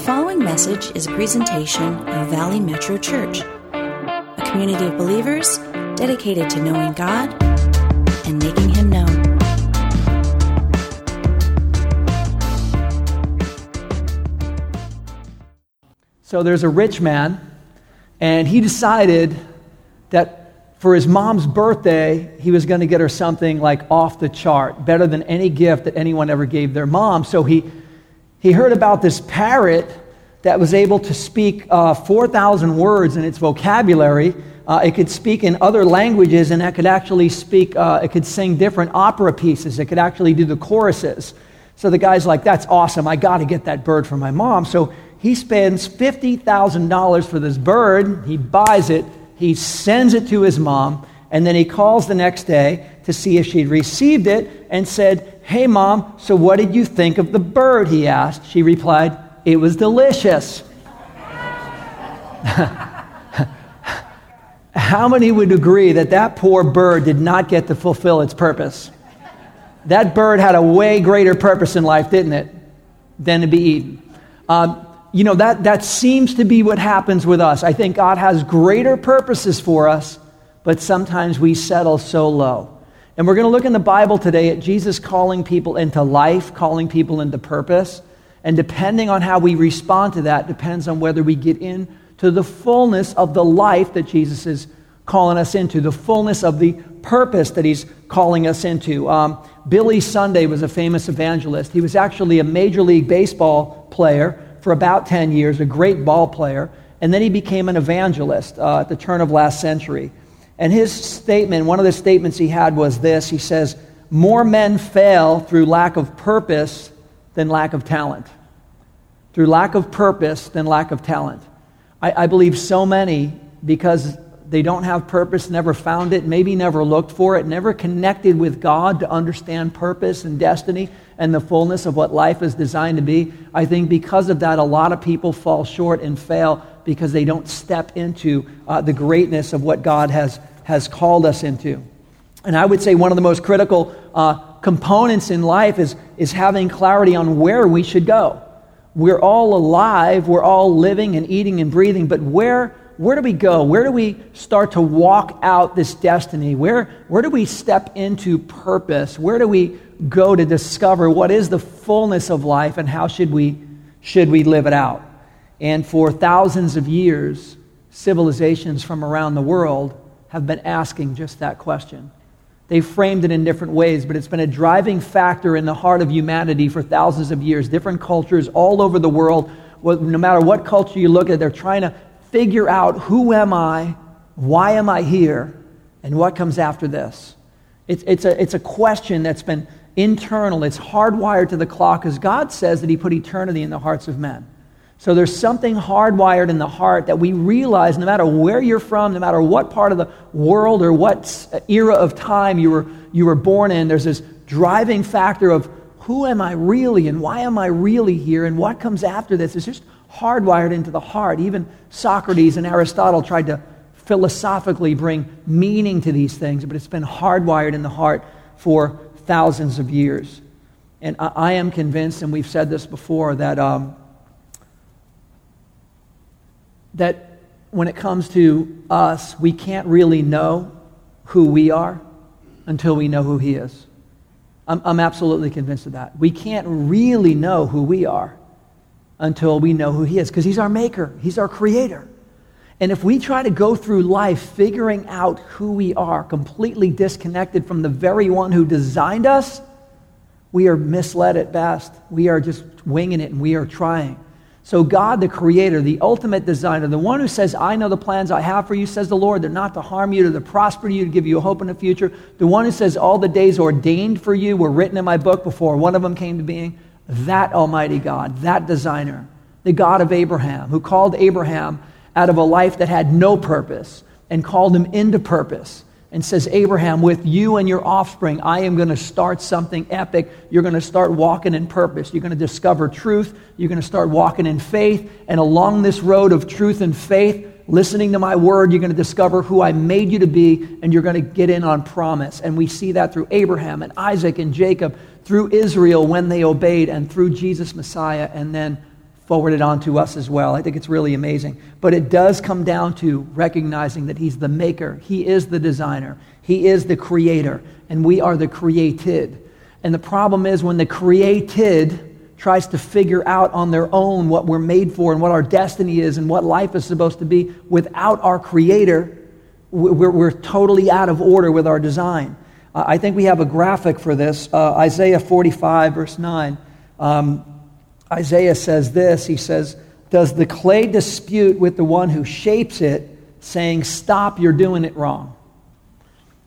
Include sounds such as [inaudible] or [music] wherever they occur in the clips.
following message is a presentation of Valley Metro Church, a community of believers dedicated to knowing God and making Him known. So there's a rich man, and he decided that for his mom's birthday, he was going to get her something like off the chart, better than any gift that anyone ever gave their mom. So he, he heard about this parrot that was able to speak uh, 4,000 words in its vocabulary. Uh, it could speak in other languages, and it could actually speak, uh, it could sing different opera pieces. It could actually do the choruses. So the guy's like, that's awesome. I got to get that bird for my mom. So he spends $50,000 for this bird. He buys it, he sends it to his mom, and then he calls the next day to see if she'd received it and said, Hey, mom, so what did you think of the bird? He asked. She replied, It was delicious. [laughs] How many would agree that that poor bird did not get to fulfill its purpose? That bird had a way greater purpose in life, didn't it? Than to be eaten. Um, you know, that, that seems to be what happens with us. I think God has greater purposes for us, but sometimes we settle so low. And we're going to look in the Bible today at Jesus calling people into life, calling people into purpose. And depending on how we respond to that, depends on whether we get into the fullness of the life that Jesus is calling us into, the fullness of the purpose that he's calling us into. Um, Billy Sunday was a famous evangelist. He was actually a Major League Baseball player for about 10 years, a great ball player, and then he became an evangelist uh, at the turn of last century. And his statement, one of the statements he had was this he says, More men fail through lack of purpose than lack of talent. Through lack of purpose than lack of talent. I, I believe so many, because they don't have purpose, never found it, maybe never looked for it, never connected with God to understand purpose and destiny and the fullness of what life is designed to be. I think because of that, a lot of people fall short and fail because they don't step into uh, the greatness of what God has, has called us into. And I would say one of the most critical uh, components in life is, is having clarity on where we should go. We're all alive, we're all living and eating and breathing, but where where do we go? Where do we start to walk out this destiny? Where, where do we step into purpose? Where do we go to discover what is the fullness of life and how should we, should we live it out? And for thousands of years, civilizations from around the world have been asking just that question. They've framed it in different ways, but it's been a driving factor in the heart of humanity for thousands of years. Different cultures all over the world, no matter what culture you look at, they're trying to figure out who am I, why am I here, and what comes after this. It's, it's, a, it's a question that's been internal, it's hardwired to the clock, because God says that He put eternity in the hearts of men. So there's something hardwired in the heart that we realize no matter where you're from, no matter what part of the world or what era of time you were, you were born in, there's this driving factor of who am I really and why am I really here and what comes after this. is just hardwired into the heart. Even Socrates and Aristotle tried to philosophically bring meaning to these things, but it's been hardwired in the heart for thousands of years. And I, I am convinced, and we've said this before, that, um, that when it comes to us, we can't really know who we are until we know who He is. I'm, I'm absolutely convinced of that. We can't really know who we are until we know who He is, because He's our maker, He's our creator. And if we try to go through life figuring out who we are, completely disconnected from the very one who designed us, we are misled at best. We are just winging it and we are trying. So, God, the Creator, the ultimate designer, the one who says, I know the plans I have for you, says the Lord, they're not to harm you, they're to prosper you, to give you hope in the future. The one who says, All the days ordained for you were written in my book before one of them came to being that Almighty God, that designer, the God of Abraham, who called Abraham out of a life that had no purpose and called him into purpose and says, Abraham, with you and your offspring, I am going to start something epic. You're going to start walking in purpose. You're going to discover truth. You're going to start walking in faith. And along this road of truth and faith, listening to my word, you're going to discover who I made you to be, and you're going to get in on promise. And we see that through Abraham and Isaac and Jacob, through Israel when they obeyed, and through Jesus Messiah, and then forwarded on to us as well. I think it's really amazing. But it does come down to recognizing that He's the maker, He is the designer, He is the creator, and we are the created. And the problem is when the created tries to figure out on their own what we're made for and what our destiny is and what life is supposed to be without our creator, we're, we're totally out of order with our design. Uh, I think we have a graphic for this. Uh, Isaiah 45, verse 9. Um, Isaiah says this He says, Does the clay dispute with the one who shapes it, saying, Stop, you're doing it wrong?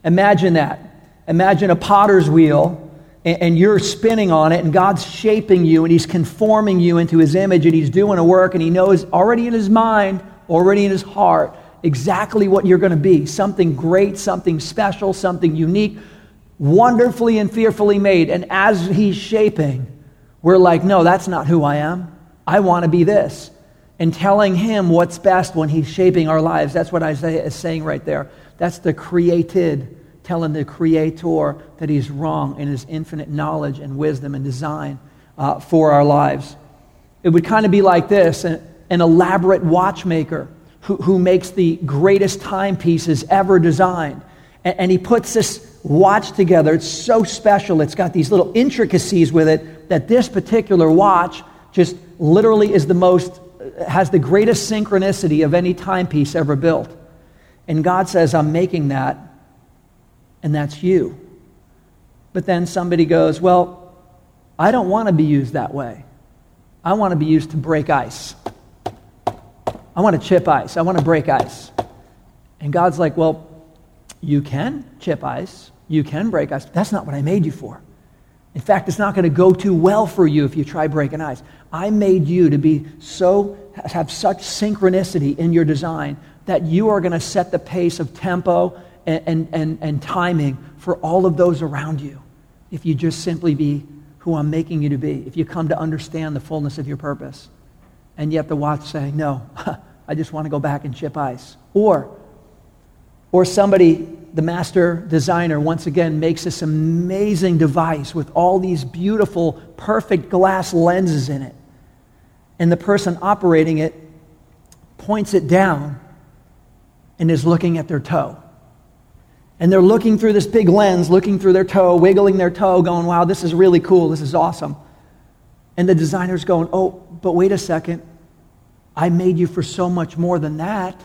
Imagine that. Imagine a potter's wheel and, you're spinning on it, and God's shaping you, and He's conforming you into His image, and He's doing a work, and He knows already in His mind, already in His heart, exactly what you're going to be something great, something special, something unique, wonderfully and fearfully made. And as He's shaping, we're like, no, that's not who I am. I want to be this. And telling Him what's best when He's shaping our lives. That's what Isaiah is saying right there. That's the created telling the Creator that He's wrong in His infinite knowledge and wisdom and design uh, for our lives. It would kind of be like this an, an elaborate watchmaker who, who makes the greatest timepieces ever designed. And, and he puts this watch together. It's so special. It's got these little intricacies with it that this particular watch just literally is the most, has the greatest synchronicity of any timepiece ever built. And God says, I'm making that and that's you. But then somebody goes, Well, I don't want to be used that way. I want to be used to break ice. I want to chip ice. I want to break ice. And God's like, Well, you can chip ice. You can break ice. That's not what I made you for. In fact, it's not going to go too well for you if you try breaking ice. I made you to be so, have such synchronicity in your design that you are going to set the pace of tempo and, and, and, timing for all of those around you if you just simply be who I'm making you to be, if you come to understand the fullness of your purpose. And yet the watch saying, no, [laughs] I just want to go back and chip ice. Or, or somebody, the master designer, once again makes this amazing device with all these beautiful, perfect glass lenses in it. And the person operating it points it down and is looking at their toe. And they're looking through this big lens, looking through their toe, wiggling their toe, going, wow, this is really cool. This is awesome. And the designer's going, oh, but wait a second. I made you for so much more than that.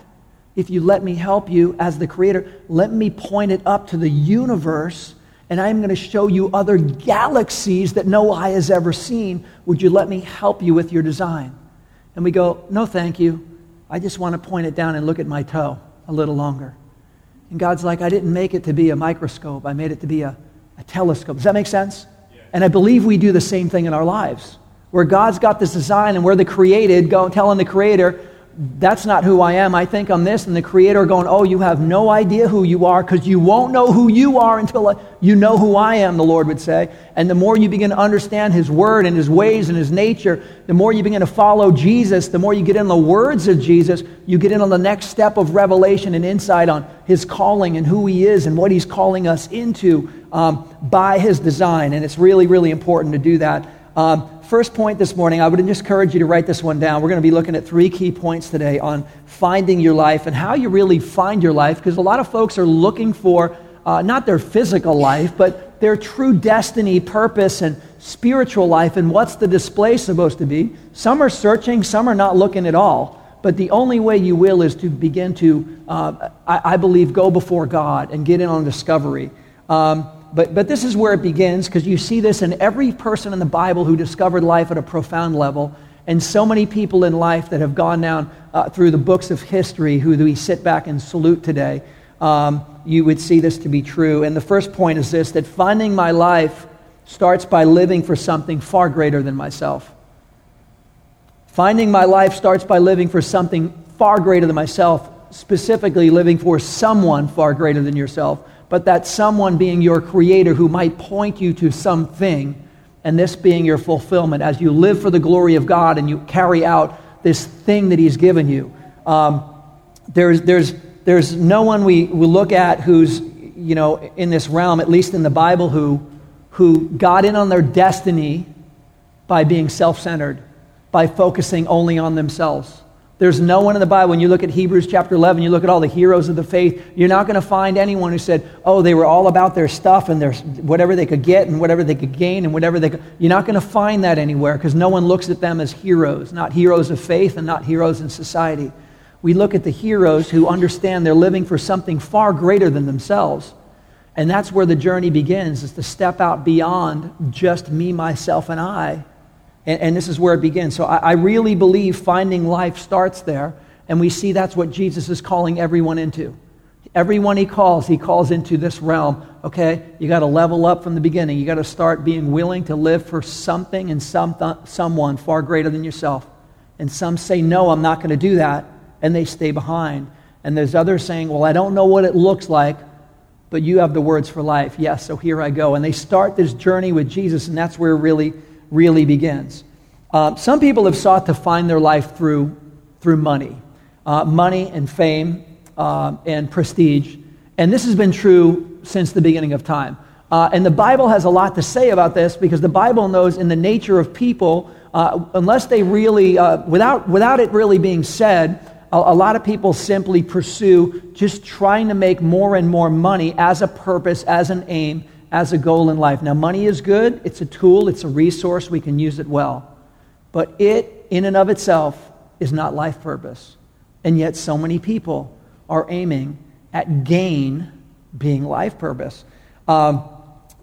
If you let me help you as the creator, let me point it up to the universe, and I'm going to show you other galaxies that no eye has ever seen. Would you let me help you with your design? And we go, no, thank you. I just want to point it down and look at my toe a little longer. And God's like, I didn't make it to be a microscope, I made it to be a, a telescope. Does that make sense? Yeah. And I believe we do the same thing in our lives, where God's got this design and we're the created, go, telling the Creator, that's not who I am. I think I'm this. And the Creator going, Oh, you have no idea who you are because you won't know who you are until you know who I am, the Lord would say. And the more you begin to understand His Word and His ways and His nature, the more you begin to follow Jesus, the more you get in the words of Jesus, you get in on the next step of revelation and insight on His calling and who He is and what He's calling us into um, by His design. And it's really, really important to do that. Um, first point this morning, I would encourage you to write this one down. We're going to be looking at three key points today on finding your life and how you really find your life, because a lot of folks are looking for uh, not their physical life, but their true destiny, purpose, and spiritual life, and what's the display supposed to be. Some are searching, some are not looking at all. But the only way you will is to begin to, uh, I, I, believe, go before God and get in on discovery. Um, but, but this is where it begins because you see this in every person in the Bible who discovered life at a profound level, and so many people in life that have gone down uh, through the books of history who we sit back and salute today. Um, you would see this to be true. And the first point is this that finding my life starts by living for something far greater than myself. Finding my life starts by living for something far greater than myself, specifically living for someone far greater than yourself but that someone being your creator who might point you to something, and this being your fulfillment as you live for the glory of God and you carry out this thing that He's given you. Um, there's, there's, there's no one we, we look at who's, you know, in this realm, at least in the Bible, who, who got in on their destiny by being self centered. by focusing only on themselves. There's no one in the Bible, when you look at Hebrews chapter 11, you look at all the heroes of the faith, you're not going to find anyone who said, oh, they were all about their stuff and their, whatever they could get and whatever they could gain and whatever they could. You're not going to find that anywhere because no one looks at them as heroes, not heroes of faith and not heroes in society. We look at the heroes who understand they're living for something far greater than themselves. And that's where the journey begins, is to step out beyond just me, myself, and I and, and this is where it begins. So I, I really believe finding life starts there. And we see that's what Jesus is calling everyone into. Everyone he calls, he calls into this realm. Okay, you got to level up from the beginning. You got to start being willing to live for something and some th- someone far greater than yourself. And some say, No, I'm not going to do that. And they stay behind. And there's others saying, Well, I don't know what it looks like, but you have the words for life. Yes, so here I go. And they start this journey with Jesus, and that's where really really begins. Uh, some people have sought to find their life through, through money, uh, money and fame uh, and prestige. And this has been true since the beginning of time. Uh, and the Bible has a lot to say about this because the Bible knows in the nature of people, uh, unless they really, uh, without, without it really being said, a, a lot of people simply pursue just trying to make more and more money as a purpose, as an aim, as a goal in life. Now, money is good, it's a tool, it's a resource, we can use it well. But it, in and of itself, is not life purpose. And yet, so many people are aiming at gain being life purpose. Um,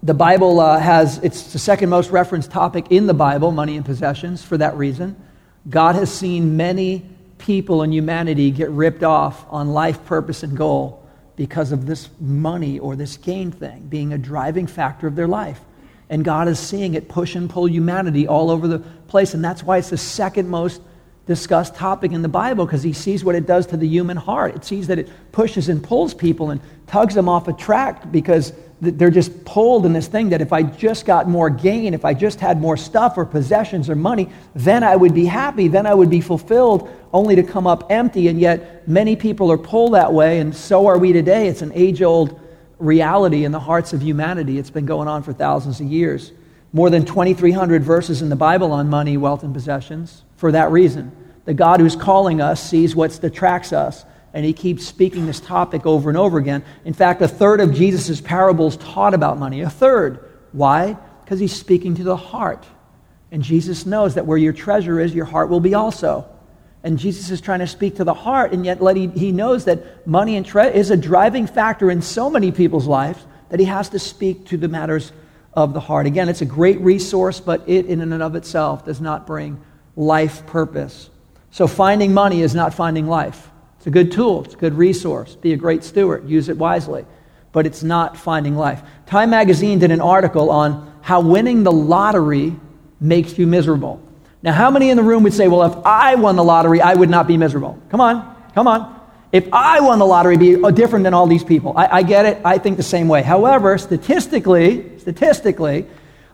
the Bible uh, has, it's the second most referenced topic in the Bible, money and possessions, for that reason. God has seen many people in humanity get ripped off on life purpose and goal because of this money or this gain thing being a driving factor of their life. And God is seeing it push and pull humanity all over the place. And that's why it's the second most discussed topic in the Bible because he sees what it does to the human heart. It sees that it pushes and pulls people and tugs them off a track because they're just pulled in this thing that if I just got more gain, if I just had more stuff or possessions or money, then I would be happy, then I would be fulfilled, only to come up empty. And yet, many people are pulled that way, and so are we today. It's an age old reality in the hearts of humanity. It's been going on for thousands of years. More than 2,300 verses in the Bible on money, wealth, and possessions for that reason. The God who's calling us sees what detracts us and he keeps speaking this topic over and over again. In fact, a third of Jesus' parables taught about money. A third. Why? Because he's speaking to the heart. And Jesus knows that where your treasure is, your heart will be also. And Jesus is trying to speak to the heart, and yet he, he knows that money and tre- is a driving factor in so many people's lives that he has to speak to the matters of the heart. Again, it's a great resource, but it in and of itself does not bring life purpose. So finding money is not finding life. It's a good tool, it's a good resource. Be a great steward, use it wisely. But it's not finding life. Time magazine did an article on how winning the lottery makes you miserable. Now, how many in the room would say, well, if I won the lottery, I would not be miserable? Come on, come on. If I won the lottery, be different than all these people. I, I get it. I think the same way. However, statistically, statistically,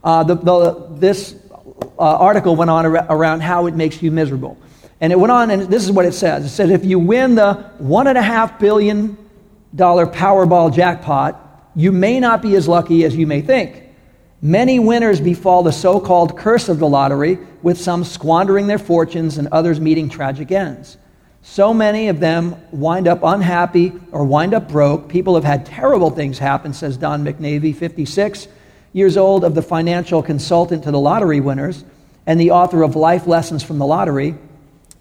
uh, the, the, this uh, article went on ar- around how it makes you miserable. And it went on, and this is what it says. It says, if you win the $1.5 billion Powerball jackpot, you may not be as lucky as you may think. Many winners befall the so called curse of the lottery, with some squandering their fortunes and others meeting tragic ends. So many of them wind up unhappy or wind up broke. People have had terrible things happen, says Don McNay, 56 years old, of the financial consultant to the lottery winners and the author of Life Lessons from the Lottery.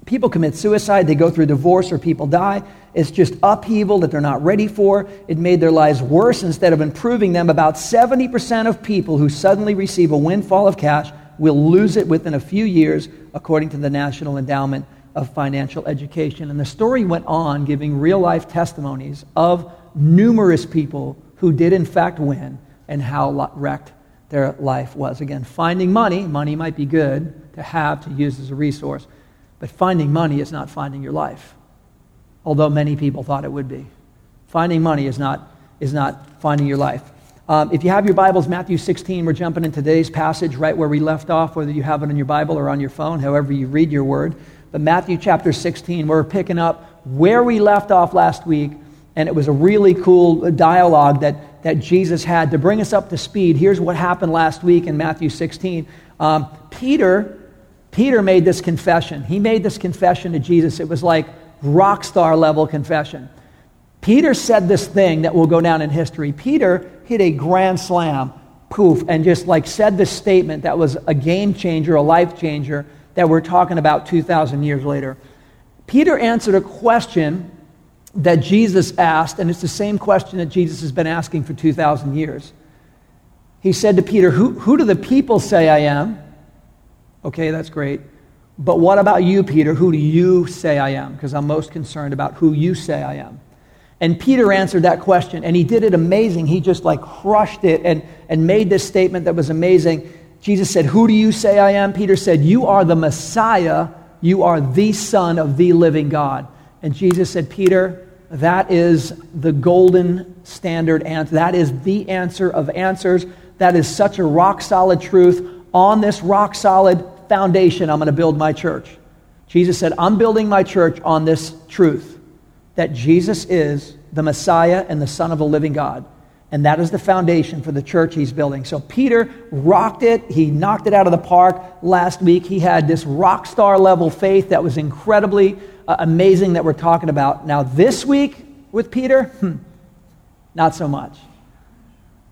People commit suicide, they go through divorce, or people die. It's just upheaval that they're not ready for. It made their lives worse instead of improving them. About 70% of people who suddenly receive a windfall of cash will lose it within a few years, according to the National Endowment of Financial Education. And the story went on giving real life testimonies of numerous people who did, in fact, win and how wrecked their life was. Again, finding money, money might be good to have, to use as a resource. But finding money is not finding your life, although many people thought it would be. Finding money is not, is not finding your life. Um, if you have your Bibles, Matthew 16, we're jumping in today's passage right where we left off, whether you have it in your Bible or on your phone, however you read your word. But Matthew chapter 16, we're picking up where we left off last week, and it was a really cool dialogue that, that Jesus had to bring us up to speed. Here's what happened last week in Matthew 16. Um, Peter Peter made this confession. He made this confession to Jesus. It was like rock star level confession. Peter said this thing that will go down in history. Peter hit a grand slam, poof, and just like said this statement that was a game changer, a life changer that we're talking about 2,000 years later. Peter answered a question that Jesus asked, and it's the same question that Jesus has been asking for 2,000 years. He said to Peter, who, who do the people say I am? Okay, that's great. But what about you, Peter? Who do you say I am? Because I'm most concerned about who you say I am. And Peter answered that question, and he did it amazing. He just like crushed it and, and made this statement that was amazing. Jesus said, Who do you say I am? Peter said, You are the Messiah. You are the Son of the living God. And Jesus said, Peter, that is the golden standard answer. That is the answer of answers. That is such a rock solid truth. On this rock solid foundation, I'm going to build my church. Jesus said, I'm building my church on this truth that Jesus is the Messiah and the Son of the living God. And that is the foundation for the church he's building. So Peter rocked it. He knocked it out of the park last week. He had this rock star level faith that was incredibly uh, amazing that we're talking about. Now, this week with Peter, hmm, not so much.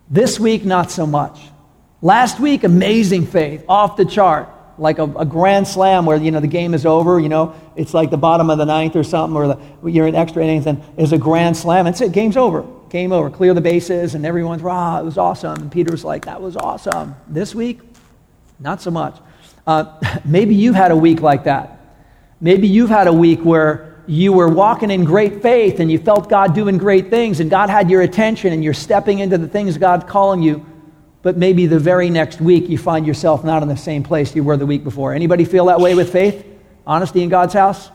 This week, not so much. Last week, amazing faith, off the chart like a, a, grand slam where you know the game is over. You know, it's like the bottom of the ninth or something, or the, you're in extra innings, and it's a grand slam. It's it. Game's over. Game over. Clear the bases, and everyone's rah. It was awesome. And Peter was like, "That was awesome." This week, not so much. Uh, [laughs] maybe you've had a week like that. Maybe you've had a week where you were walking in great faith and you felt God doing great things, and God had your attention, and you're stepping into the things God's calling you but maybe the very next week you find yourself not in the same place you were the week before. Anybody feel that way with faith? Honesty in God's house?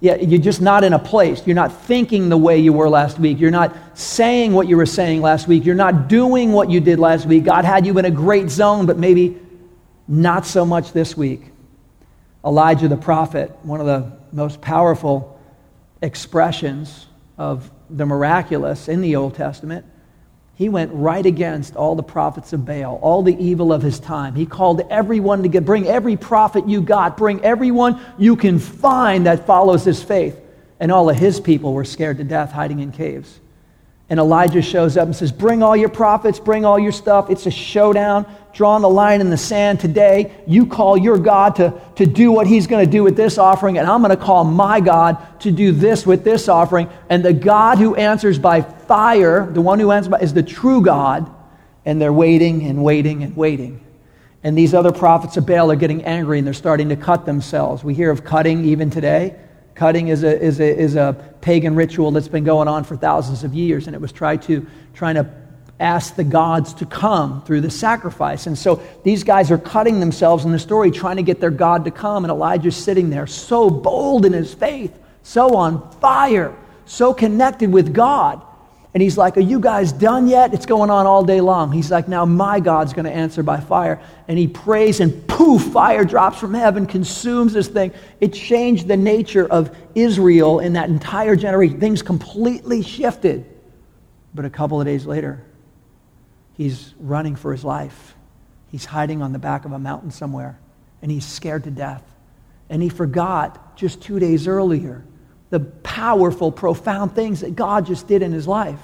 Yeah, you're just not in a place. You're not thinking the way you were last week. You're not saying what you were saying last week. You're not doing what you did last week. God had you in a great zone, but maybe not so much this week. Elijah the prophet, one of the most powerful expressions of the miraculous in the Old Testament, he went right against all the prophets of Baal, all the evil of his time. He called everyone to get, bring every prophet you got, bring everyone you can find that follows this faith. And all of his people were scared to death, hiding in caves. And Elijah shows up and says, Bring all your prophets, bring all your stuff. It's a showdown. Drawing the line in the sand today. You call your God to, to do what he's going to do with this offering, and I'm going to call my God to do this with this offering. And the God who answers by fire, the one who answers by, is the true God. And they're waiting and waiting and waiting. And these other prophets of Baal are getting angry and they're starting to cut themselves. We hear of cutting even today. Cutting is a, is, a, is a pagan ritual that's been going on for thousands of years, and it was tried to, trying to ask the gods to come through the sacrifice. And so these guys are cutting themselves in the story, trying to get their God to come, and Elijah's sitting there, so bold in his faith, so on fire, so connected with God. And he's like, Are you guys done yet? It's going on all day long. He's like, Now my God's going to answer by fire. And he prays, and poof, fire drops from heaven, consumes this thing. It changed the nature of Israel in that entire generation. Things completely shifted. But a couple of days later, he's running for his life. He's hiding on the back of a mountain somewhere, and he's scared to death. And he forgot just two days earlier the powerful, profound things that God just did in his life.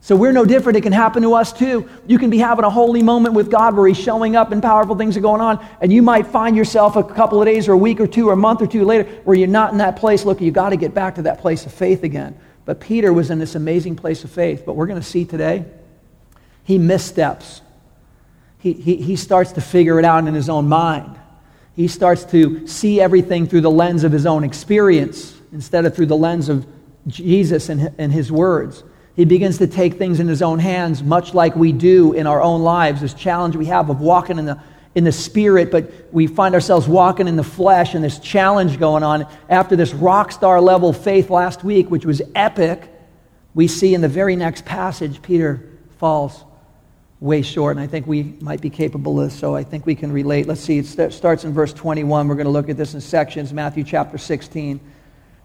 So we're no different. It can happen to us too. You can be having a holy moment with God where He's showing up and powerful things are going on, and you might find yourself a couple of days or a week or two or a month or two later where you're not in that place. Look, you got to get back to that place of faith again. But Peter was in this amazing place of faith. But we're going to see today, he missteps. He, he, he starts to figure it out in his own mind. He starts to see everything through the lens of his own experience instead of through the lens of Jesus and, his words. He begins to take things in his own hands, much like we do in our own lives. This challenge we have of walking in the, in the spirit, but we find ourselves walking in the flesh, and this challenge going on. After this rock star level faith last week, which was epic, we see in the very next passage, Peter falls way short, and I think we might be capable of this, so I think we can relate. Let's see, it starts in verse 21. We're going to look at this in sections, Matthew chapter 16.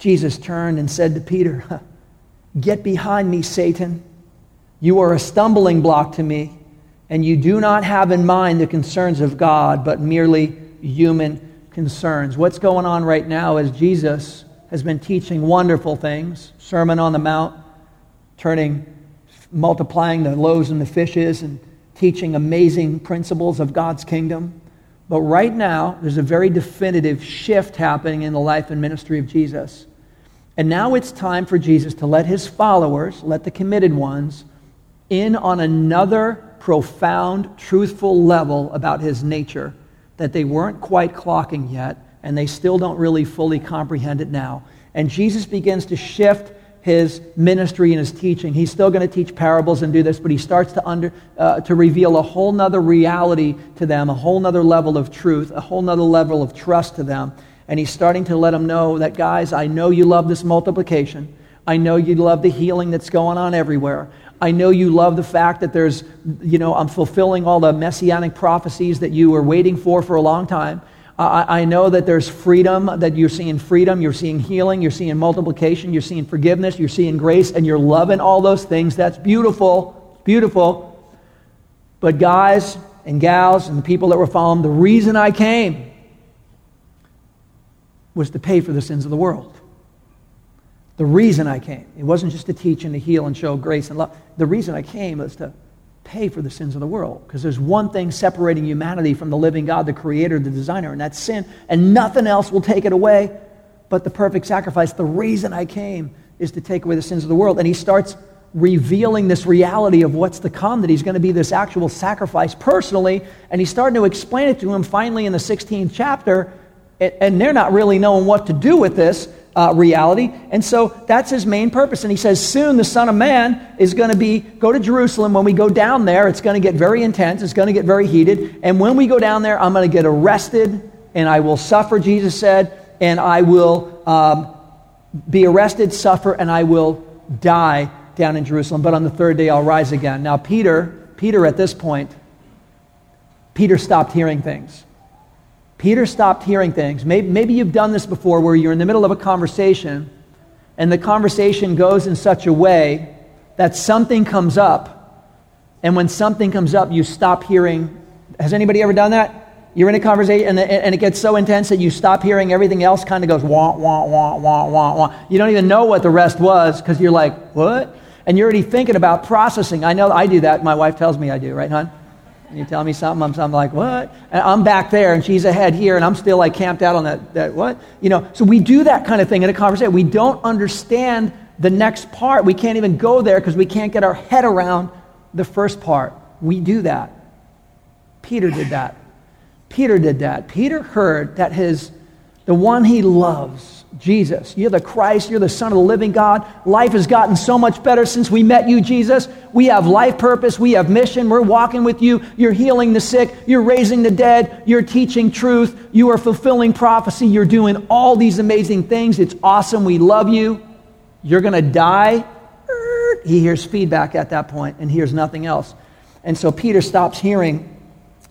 Jesus turned and said to Peter, [laughs] Get behind me, Satan. You are a stumbling block to me, and you do not have in mind the concerns of God, but merely human concerns. What's going on right now is Jesus has been teaching wonderful things Sermon on the Mount, turning, multiplying the loaves and the fishes, and teaching amazing principles of God's kingdom. But right now, there's a very definitive shift happening in the life and ministry of Jesus. And now it's time for Jesus to let his followers, let the committed ones, in on another profound, truthful level about his nature that they weren't quite clocking yet, and they still don't really fully comprehend it now. And Jesus begins to shift his ministry and his teaching. He's still going to teach parables and do this, but he starts to, under, uh, to reveal a whole nother reality to them, a whole nother level of truth, a whole nother level of trust to them. And he's starting to let them know that, guys, I know you love this multiplication. I know you love the healing that's going on everywhere. I know you love the fact that there's, you know, I'm fulfilling all the messianic prophecies that you were waiting for for a long time. I, I know that there's freedom, that you're seeing freedom, you're seeing healing, you're seeing multiplication, you're seeing forgiveness, you're seeing grace, and you're loving all those things. That's beautiful, beautiful. But, guys and gals and the people that were following, the reason I came was to pay for the sins of the world. The reason I came. It wasn't just to teach and to heal and show grace and love. The reason I came was to pay for the sins of the world. Because there's one thing separating humanity from the living God, the creator, the designer, and that's sin. And nothing else will take it away but the perfect sacrifice. The reason I came is to take away the sins of the world. And he starts revealing this reality of what's to come, that he's going to be this actual sacrifice personally. And he's starting to explain it to him finally in the 16th chapter. And they're not really knowing what to do with this uh, reality. And so that's his main purpose. And he says, soon the Son of Man is going to be, go to Jerusalem. When we go down there, it's going to get very intense. It's going to get very heated. And when we go down there, I'm going to get arrested and I will suffer, Jesus said, and I will um, be arrested, suffer, and I will die down in Jerusalem. But on the third day, I'll rise again. Now, Peter, Peter at this point, Peter stopped hearing things. Peter stopped hearing things. Maybe, maybe you've done this before where you're in the middle of a conversation and the conversation goes in such a way that something comes up. And when something comes up, you stop hearing. Has anybody ever done that? You're in a conversation and, and it gets so intense that you stop hearing everything else kind of goes wah, wah, wah, wah, wah, wah. You don't even know what the rest was because you're like, what? And you're already thinking about processing. I know I do that. My wife tells me I do, right, hon? You tell me something, I'm, I'm like, what? And I'm back there, and she's ahead here, and I'm still like camped out on that, that, what? You know, so we do that kind of thing in a conversation. We don't understand the next part. We can't even go there because we can't get our head around the first part. We do that. Peter did that. Peter did that. Peter heard that his, the one he loves, Jesus. You're the Christ. You're the Son of the living God. Life has gotten so much better since we met you, Jesus. We have life purpose. We have mission. We're walking with you. You're healing the sick. You're raising the dead. You're teaching truth. You are fulfilling prophecy. You're doing all these amazing things. It's awesome. We love you. You're going to die. He hears feedback at that point and hears nothing else. And so Peter stops hearing,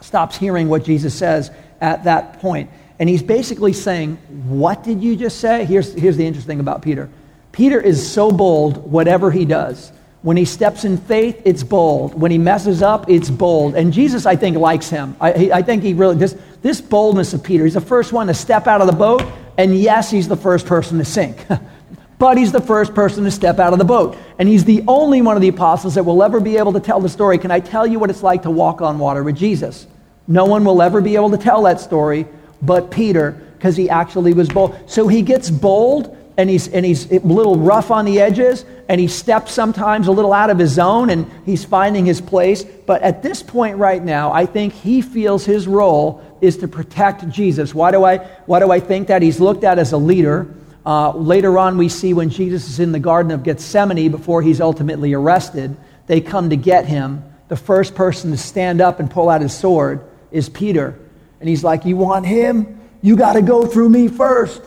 stops hearing what Jesus says at that point. And he's basically saying, What did you just say? Here's, here's the interesting thing about Peter Peter is so bold, whatever he does. When he steps in faith, it's bold. When he messes up, it's bold. And Jesus, I think, likes him. I, I think he really, this, this boldness of Peter, he's the first one to step out of the boat, and yes, he's the first person to sink. [laughs] but he's the first person to step out of the boat. And he's the only one of the apostles that will ever be able to tell the story. Can I tell you what it's like to walk on water with Jesus? No one will ever be able to tell that story but Peter because he actually was bold. So he gets bold and he's, and he's a little rough on the edges and he steps sometimes a little out of his zone and he's finding his place. But at this point right now, I think he feels his role is to protect Jesus. Why do I, why do I think that? He's looked at as a leader. Uh, later on, we see when Jesus is in the Garden of Gethsemane before he's ultimately arrested, they come to get him. The first person to stand up and pull out his sword is Peter. And he's like, You want him? You got to go through me first.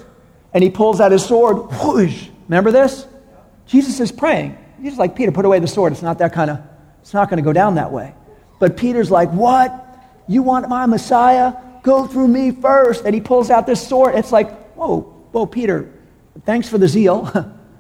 and he pulls out his sword. Whoosh. Remember this? Jesus is praying. He's like, Peter, put away the sword. It's not that kind of, it's not going to go down that way. But Peter's like, what? You want my Messiah? Go through me first. And he pulls out this sword. It's like, whoa, whoa, Peter, thanks for the zeal.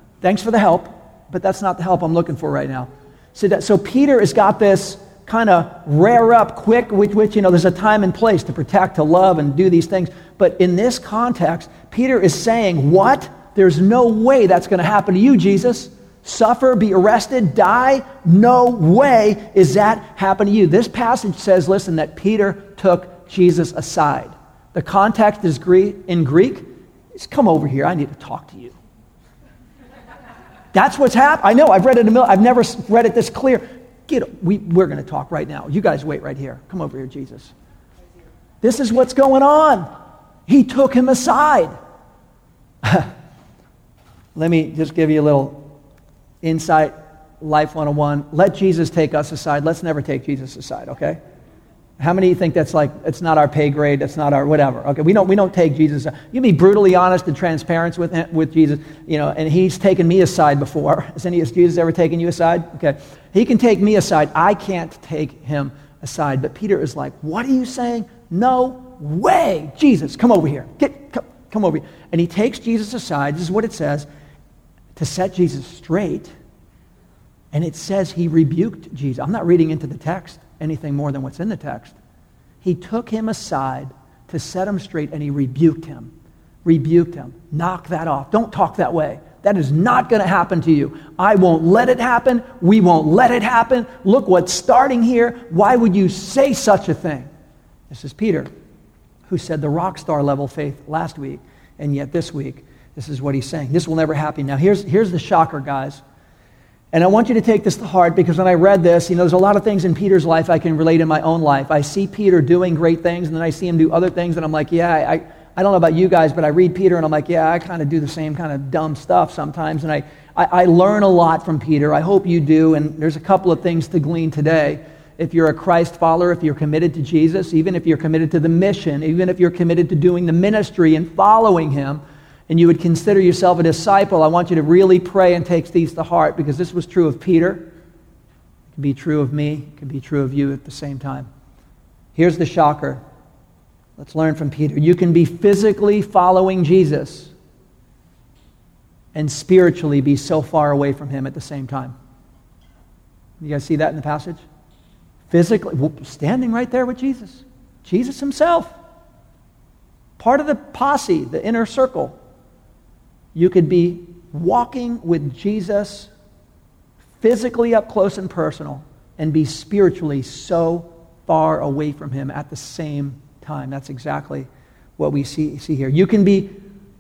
[laughs] thanks for the help. But that's not the help I'm looking for right now. So, that, so Peter has got this kind of rear up quick, which, which, you know, there's a time and place to protect, to love, and do these things. But in this context, Peter is saying, What? There's no way that's going to happen to you, Jesus. Suffer, be arrested, die? No way is that happen to you. This passage says, listen, that Peter took Jesus aside. The context is Greek, in Greek. He's come over here. I need to talk to you. That's what's happened. I know. I've read it a million. I've never read it this clear. Get, we, we're going to talk right now. You guys wait right here. Come over here, Jesus. This is what's going on. He took him aside. [laughs] Let me just give you a little insight, Life 101. Let Jesus take us aside. Let's never take Jesus aside, okay? How many of you think that's like, it's not our pay grade, that's not our whatever? Okay, we don't, we don't take Jesus. You be brutally honest and transparent with, with Jesus, you know, and he's taken me aside before. [laughs] Has any has Jesus ever taken you aside? Okay. He can take me aside. I can't take him aside. But Peter is like, what are you saying? No way. Jesus, come over here. Get, come, come over here. And he takes Jesus aside. This is what it says to set Jesus straight. And it says he rebuked Jesus. I'm not reading into the text anything more than what's in the text. He took him aside to set him straight and he rebuked him. Rebuked him. Knock that off. Don't talk that way. That is not going to happen to you. I won't let it happen. We won't let it happen. Look what's starting here. Why would you say such a thing? This is Peter, who said the rock star level faith last week, and yet this week, this is what he's saying. This will never happen. Now, here's, here's the shocker, guys. And I want you to take this to heart because when I read this, you know, there's a lot of things in Peter's life I can relate in my own life. I see Peter doing great things, and then I see him do other things, and I'm like, yeah, I, I don't know about you guys, but I read Peter, and I'm like, yeah, I kind of do the same kind of dumb stuff sometimes. And I, I, I learn a lot from Peter. I hope you do. And there's a couple of things to glean today. If you're a Christ follower, if you're committed to Jesus, even if you're committed to the mission, even if you're committed to doing the ministry and following him, and you would consider yourself a disciple, I want you to really pray and take these to heart because this was true of Peter. It can be true of me, it can be true of you at the same time. Here's the shocker. Let's learn from Peter. You can be physically following Jesus and spiritually be so far away from him at the same time. You guys see that in the passage? Physically, standing right there with Jesus. Jesus himself. Part of the posse, the inner circle. You could be walking with Jesus physically up close and personal and be spiritually so far away from him at the same time. That's exactly what we see, see here. You can be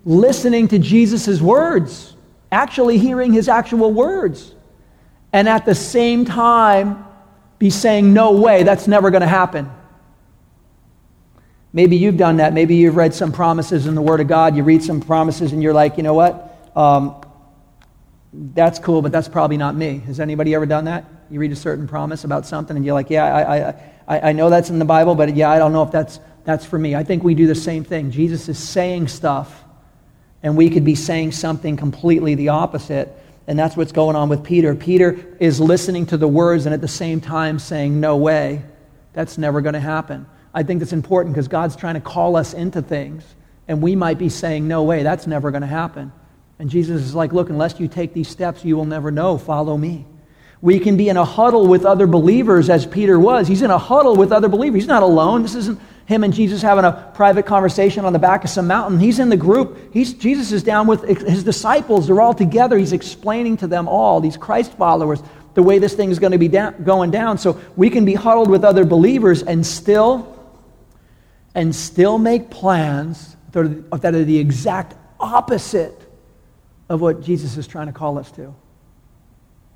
listening to Jesus' words, actually hearing his actual words, and at the same time be saying, No way, that's never going to happen. Maybe you've done that. Maybe you've read some promises in the Word of God. You read some promises and you're like, you know what? Um, that's cool, but that's probably not me. Has anybody ever done that? You read a certain promise about something and you're like, yeah, I, I, I know that's in the Bible, but yeah, I don't know if that's, that's for me. I think we do the same thing. Jesus is saying stuff, and we could be saying something completely the opposite. And that's what's going on with Peter. Peter is listening to the words and at the same time saying, No way, that's never going to happen. I think that's important because God's trying to call us into things, and we might be saying, No way, that's never going to happen. And Jesus is like, Look, unless you take these steps, you will never know. Follow me. We can be in a huddle with other believers, as Peter was. He's in a huddle with other believers. He's not alone. This isn't him and Jesus having a private conversation on the back of some mountain. He's in the group. He's, Jesus is down with his disciples. They're all together. He's explaining to them all, these Christ followers, the way this thing is going to be down, going down. So we can be huddled with other believers and still and still make plans that are the exact opposite of what Jesus is trying to call us to.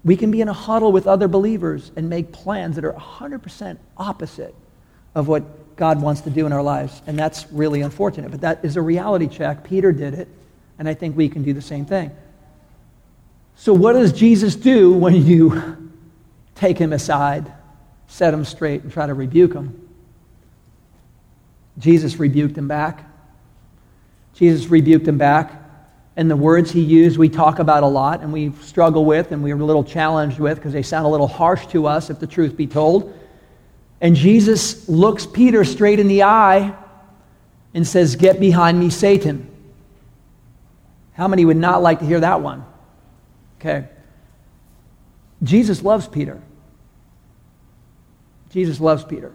We can be in a huddle with other believers and make plans that are 100% opposite of what God wants to do in our lives. And that's really unfortunate. But that is a reality check. Peter did it, and I think we can do the same thing. So, what does Jesus do when you [laughs] take him aside, set him straight, and try to rebuke him? Jesus rebuked him back. Jesus rebuked him back. And the words he used we talk about a lot and we struggle with and we're a little challenged with because they sound a little harsh to us if the truth be told. And Jesus looks Peter straight in the eye and says, Get behind me, Satan. How many would not like to hear that one? Okay. Jesus loves Peter. Jesus loves Peter.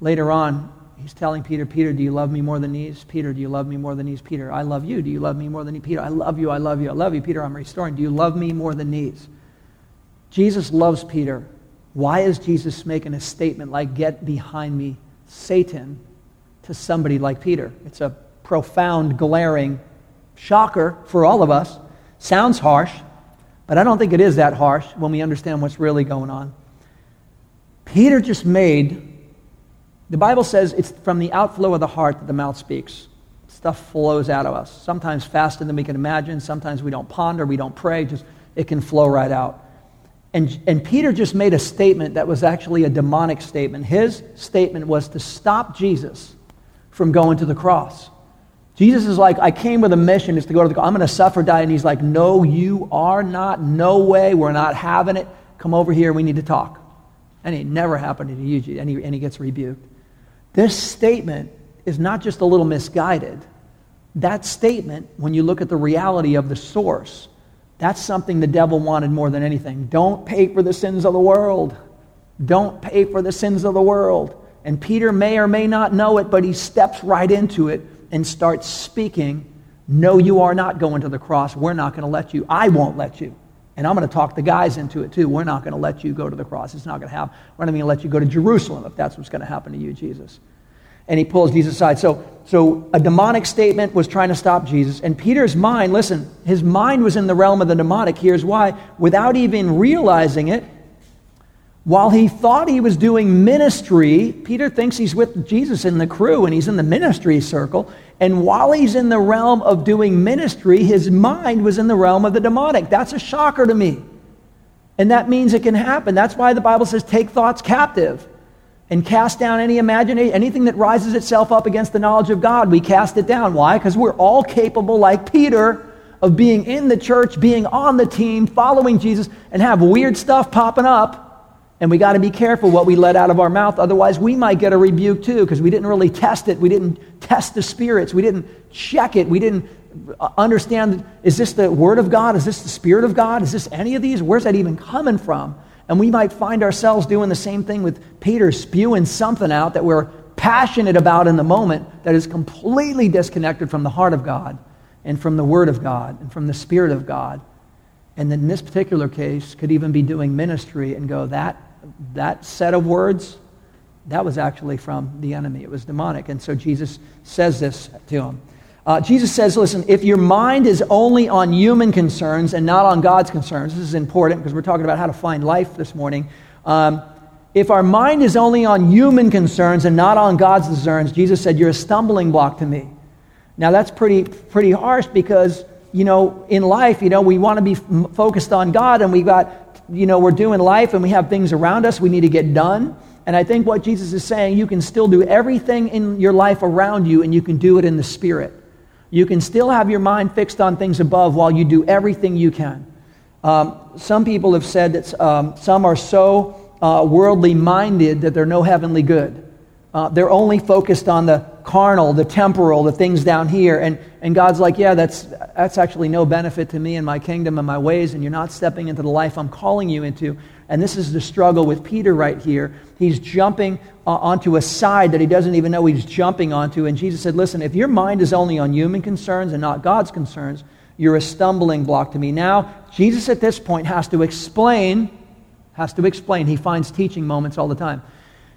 Later on, he's telling Peter, Peter, do you love me more than these? Peter, do you love me more than these? Peter, I love you. Do you love me more than these? Peter, I love you. I love you. I love you. Peter, I'm restoring. Do you love me more than these? Jesus loves Peter. Why is Jesus making a statement like, get behind me, Satan, to somebody like Peter? It's a profound, glaring shocker for all of us. Sounds harsh, but I don't think it is that harsh when we understand what's really going on. Peter just made the Bible says it's from the outflow of the heart that the mouth speaks. Stuff flows out of us. Sometimes faster than we can imagine. Sometimes we don't ponder, we don't pray. Just it can flow right out. And, and Peter just made a statement that was actually a demonic statement. His statement was to stop Jesus from going to the cross. Jesus is like, I came with a mission, is to go to the cross. I'm going to suffer, die. And he's like, No, you are not. No way. We're not having it. Come over here. We need to talk. And it never happened to you. And he, and he gets rebuked. This statement is not just a little misguided. That statement, when you look at the reality of the source, that's something the devil wanted more than anything. Don't pay for the sins of the world. Don't pay for the sins of the world. And Peter may or may not know it, but he steps right into it and starts speaking. No, you are not going to the cross. We're not going to let you. I won't let you. And I'm going to talk the guys into it too. We're not going to let you go to the cross. It's not going to happen. We're not going to let you go to Jerusalem if that's what's going to happen to you, Jesus. And he pulls Jesus aside. So, so a demonic statement was trying to stop Jesus. And Peter's mind, listen, his mind was in the realm of the demonic. Here's why. Without even realizing it, while he thought he was doing ministry, Peter thinks he's with Jesus in the crew and he's in the ministry circle. And while he's in the realm of doing ministry, his mind was in the realm of the demonic. That's a shocker to me. And that means it can happen. That's why the Bible says, take thoughts captive and cast down any imagination, anything that rises itself up against the knowledge of God, we cast it down. Why? Because we're all capable, like Peter, of being in the church, being on the team, following Jesus, and have weird stuff popping up and we got to be careful what we let out of our mouth. Otherwise, we might get a rebuke too because we didn't really test it. We didn't test the spirits. We didn't check it. We didn't uh, understand is this the Word of God? Is this the Spirit of God? Is this any of these? Where's that even coming from? And we might find ourselves doing the same thing with Peter, spewing something out that we're passionate about in the moment that is completely disconnected from the heart of God and from the Word of God and from the Spirit of God. And in this particular case, could even be doing ministry and go, that that set of words, that was actually from the enemy. It was demonic. And so Jesus says this to him. Uh, Jesus says, listen, if your mind is only on human concerns and not on God's concerns, this is important because we're talking about how to find life this morning. Um, if our mind is only on human concerns and not on God's concerns, Jesus said, you're a stumbling block to me. Now, that's pretty, pretty harsh because, you know, in life, you know, we want to be f- focused on God and we've got you know, we're doing life and we have things around us we need to get done. And I think what Jesus is saying, you can still do everything in your life around you and you can do it in the Spirit. You can still have your mind fixed on things above while you do everything you can. Um, some people have said that um, some are so uh, worldly minded that they're no heavenly good. Uh, they're only focused on the carnal, the temporal, the things down here. And, and God's like, yeah, that's, that's actually no benefit to me and my kingdom and my ways, and you're not stepping into the life I'm calling you into. And this is the struggle with Peter right here. He's jumping uh, onto a side that he doesn't even know he's jumping onto. And Jesus said, listen, if your mind is only on human concerns and not God's concerns, you're a stumbling block to me. Now, Jesus at this point has to explain, has to explain. He finds teaching moments all the time.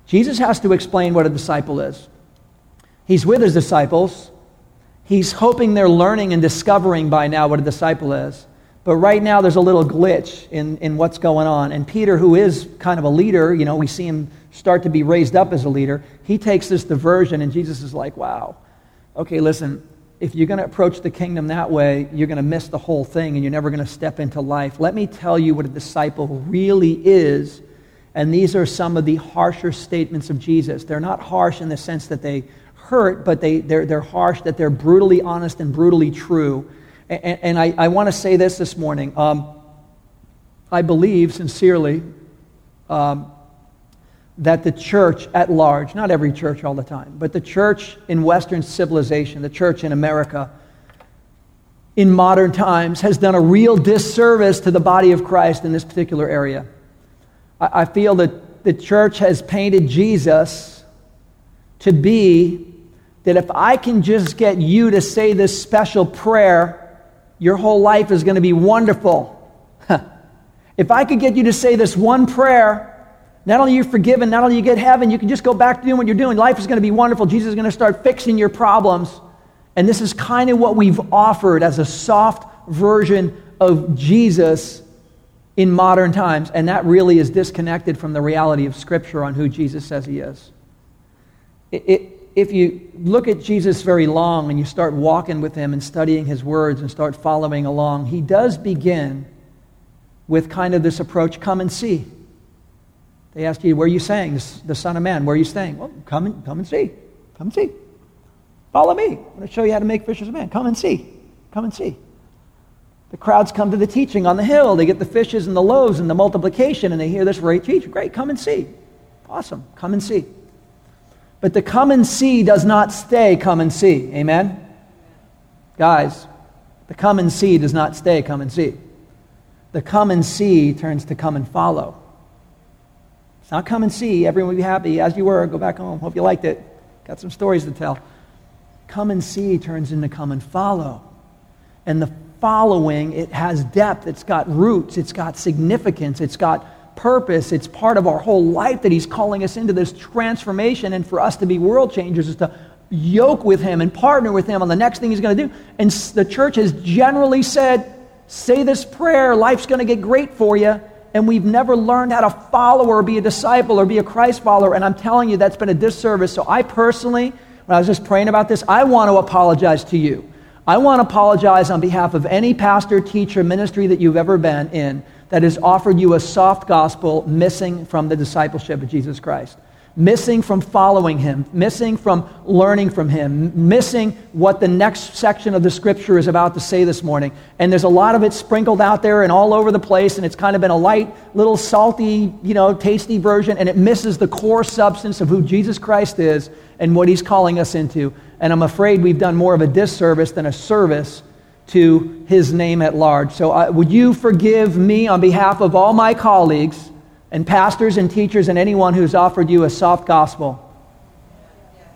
Jesus has to explain what a disciple is. He's with his disciples. He's hoping they're learning and discovering by now what a disciple is. But right now, there's a little glitch in, in what's going on. And Peter, who is kind of a leader, you know, we see him start to be raised up as a leader, he takes this diversion, and Jesus is like, wow, okay, listen, if you're going to approach the kingdom that way, you're going to miss the whole thing and you're never going to step into life. Let me tell you what a disciple really is and these are some of the harsher statements of Jesus. They're not harsh in the sense that they hurt, but they, they're, they're harsh that they're brutally honest and brutally true. And, and I, I want to say this this morning. Um, I believe sincerely um, that the church at large, not every church all the time, but the church in Western civilization, the church in America, in modern times, has done a real disservice to the body of Christ in this particular area. I, feel that the church has painted Jesus to be that if I can just get you to say this special prayer, your whole life is going to be wonderful. [laughs] if I could get you to say this one prayer, not only you're forgiven, not only you get heaven, you can just go back to doing what you're doing. Life is going to be wonderful. Jesus is going to start fixing your problems. And this is kind of what we've offered as a soft version of Jesus in modern times. And that really is disconnected from the reality of Scripture on who Jesus says he is. It, it, if you look at Jesus very long and you start walking with him and studying his words and start following along, he does begin with kind of this approach come and see. They ask you, Where are you staying? The Son of Man, where are you staying? Well, come and, come and see. Come and see. Follow me. I'm going to show you how to make fishers of men. Come and see. Come and see. The crowds come to the teaching on the hill. They get the fishes and the loaves and the multiplication, and they hear this great teaching. Great, come and see. Awesome. Come and see. But the come and see does not stay come and see. Amen? Guys, the come and see does not stay come and see. The come and see turns to come and follow. It's not come and see. Everyone will be happy as you were. Go back home. Hope you liked it. Got some stories to tell. Come and see turns into come and follow. And the following, it has depth, it's got roots, it's got significance, it's got purpose, it's part of our whole life that He's calling us into this transformation. And for us to be world changers is to yoke with Him and partner with Him on the next thing He's going to do. And the church has generally said, say this prayer, life's going to get great for you and we've never learned how to follow or be a disciple or be a Christ follower. And I'm telling you, that's been a disservice. So I personally, when I was just praying about this, I want to apologize to you. I want to apologize on behalf of any pastor, teacher, ministry that you've ever been in that has offered you a soft gospel missing from the discipleship of Jesus Christ missing from following him, missing from learning from him, missing what the next section of the scripture is about to say this morning. And there's a lot of it sprinkled out there and all over the place, and it's kind of been a light, little salty, you know, tasty version, and it misses the core substance of who Jesus Christ is and what he's calling us into. And I'm afraid we've done more of a disservice than a service to his name at large. So, uh, would you forgive me on behalf of all my colleagues? And pastors and teachers and anyone who's offered you a soft gospel.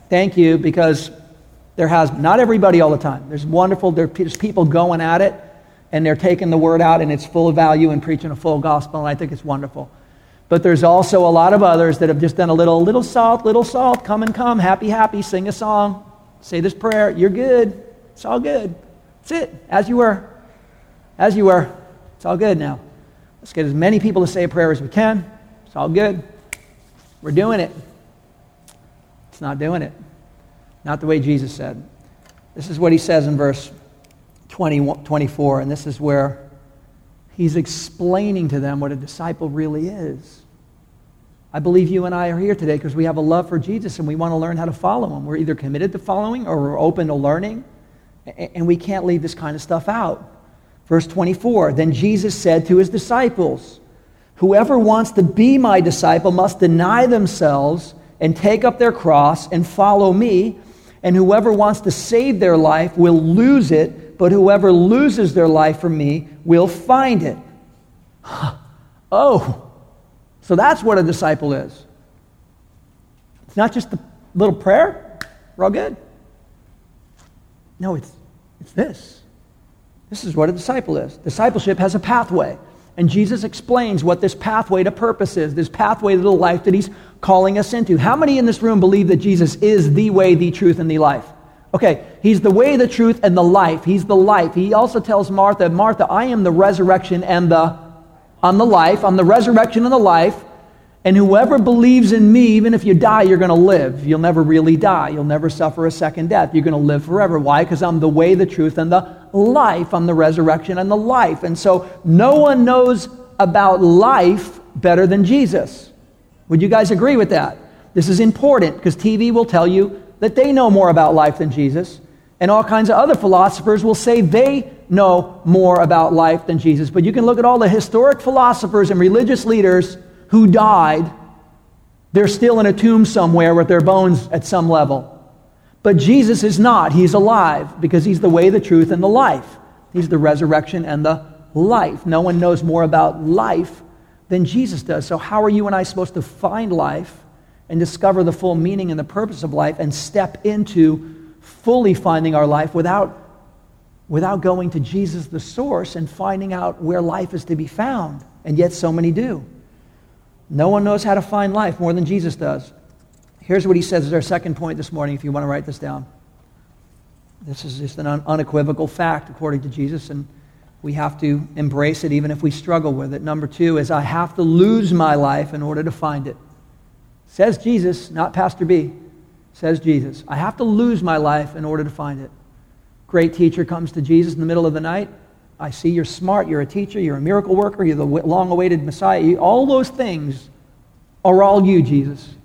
Thank you because there has not everybody all the time. There's wonderful there's people going at it and they're taking the word out and it's full of value and preaching a full gospel and I think it's wonderful. But there's also a lot of others that have just done a little little salt, little salt, come and come, happy happy, sing a song, say this prayer, you're good. It's all good. That's it. As you were. As you were. It's all good now. Let's get as many people to say a prayer as we can. It's all good. We're doing it. It's not doing it. Not the way Jesus said. This is what he says in verse 20, 24, and this is where he's explaining to them what a disciple really is. I believe you and I are here today because we have a love for Jesus and we want to learn how to follow him. We're either committed to following or we're open to learning, and we can't leave this kind of stuff out. Verse 24 Then Jesus said to his disciples, Whoever wants to be my disciple must deny themselves and take up their cross and follow me. And whoever wants to save their life will lose it, but whoever loses their life for me will find it. Oh, so that's what a disciple is. It's not just a little prayer, we're all good. No, it's, it's this. This is what a disciple is. Discipleship has a pathway. And Jesus explains what this pathway to purpose is, this pathway to the life that he's calling us into. How many in this room believe that Jesus is the way, the truth, and the life? Okay, he's the way, the truth, and the life. He's the life. He also tells Martha, Martha, I am the resurrection and the I'm the life. I'm the resurrection and the life. And whoever believes in me, even if you die, you're going to live. You'll never really die. You'll never suffer a second death. You're going to live forever. Why? Because I'm the way, the truth, and the life. I'm the resurrection and the life. And so no one knows about life better than Jesus. Would you guys agree with that? This is important because TV will tell you that they know more about life than Jesus. And all kinds of other philosophers will say they know more about life than Jesus. But you can look at all the historic philosophers and religious leaders who died. They're still in a tomb somewhere with their bones at some level. But Jesus is not. He's alive because he's the way, the truth, and the life. He's the resurrection and the life. No one knows more about life than Jesus does. So, how are you and I supposed to find life and discover the full meaning and the purpose of life and step into fully finding our life without, without going to Jesus, the source, and finding out where life is to be found? And yet, so many do. No one knows how to find life more than Jesus does. Here's what he says as our second point this morning, if you want to write this down. This is just an unequivocal fact according to Jesus, and we have to embrace it even if we struggle with it. Number two is I have to lose my life in order to find it. Says Jesus, not Pastor B. Says Jesus. I have to lose my life in order to find it. Great teacher comes to Jesus in the middle of the night. I see you're smart, you're a teacher, you're a miracle worker, you're the long awaited Messiah. All those things are all you, Jesus.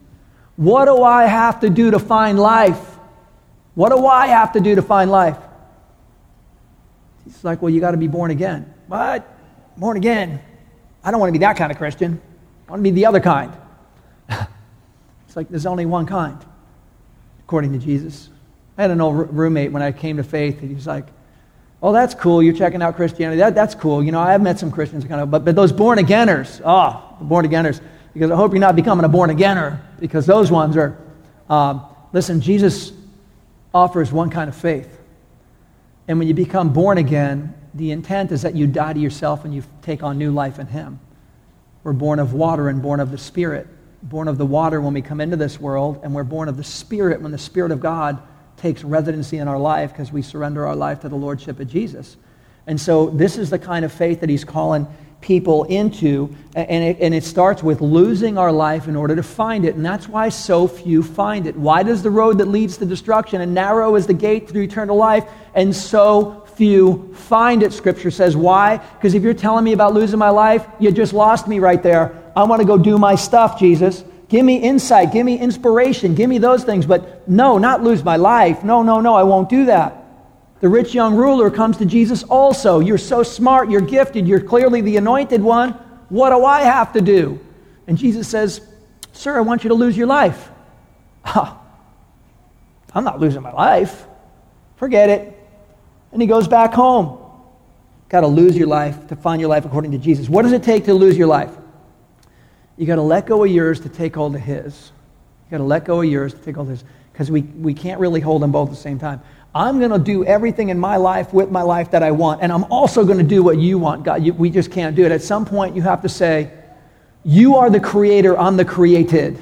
What do I have to do to find life? What do I have to do to find life? He's like, Well, you got to be born again. What? Born again? I don't want to be that kind of Christian. I want to be the other kind. [laughs] it's like there's only one kind, according to Jesus. I had an old roommate when I came to faith, and he's like, Oh, that's cool. You're checking out Christianity. That, that's cool. You know, I've met some Christians, kind of, but, but those born againers, oh, born againers, because I hope you're not becoming a born againer, because those ones are, um, listen, Jesus offers one kind of faith. And when you become born again, the intent is that you die to yourself and you take on new life in Him. We're born of water and born of the Spirit. Born of the water when we come into this world, and we're born of the Spirit when the Spirit of God takes residency in our life because we surrender our life to the Lordship of Jesus. And so, this is the kind of faith that He's calling people into, and it, and it starts with losing our life in order to find it. And that's why so few find it. Why does the road that leads to destruction and narrow is the gate to eternal life, and so few find it? Scripture says. Why? Because if you're telling me about losing my life, you just lost me right there. I want to go do my stuff, Jesus. Give me insight, give me inspiration, give me those things, but no, not lose my life. No, no, no, I won't do that. The rich young ruler comes to Jesus also. You're so smart, you're gifted, you're clearly the anointed one. What do I have to do? And Jesus says, Sir, I want you to lose your life. I'm not losing my life. Forget it. And he goes back home. Got to lose your life to find your life according to Jesus. What does it take to lose your life? You got to let go of yours to take hold of his. You got to let go of yours to take hold of his. Because we, we can't really hold them both at the same time. I'm going to do everything in my life with my life that I want. And I'm also going to do what you want, God. You, we just can't do it. At some point, you have to say, You are the creator, I'm the created.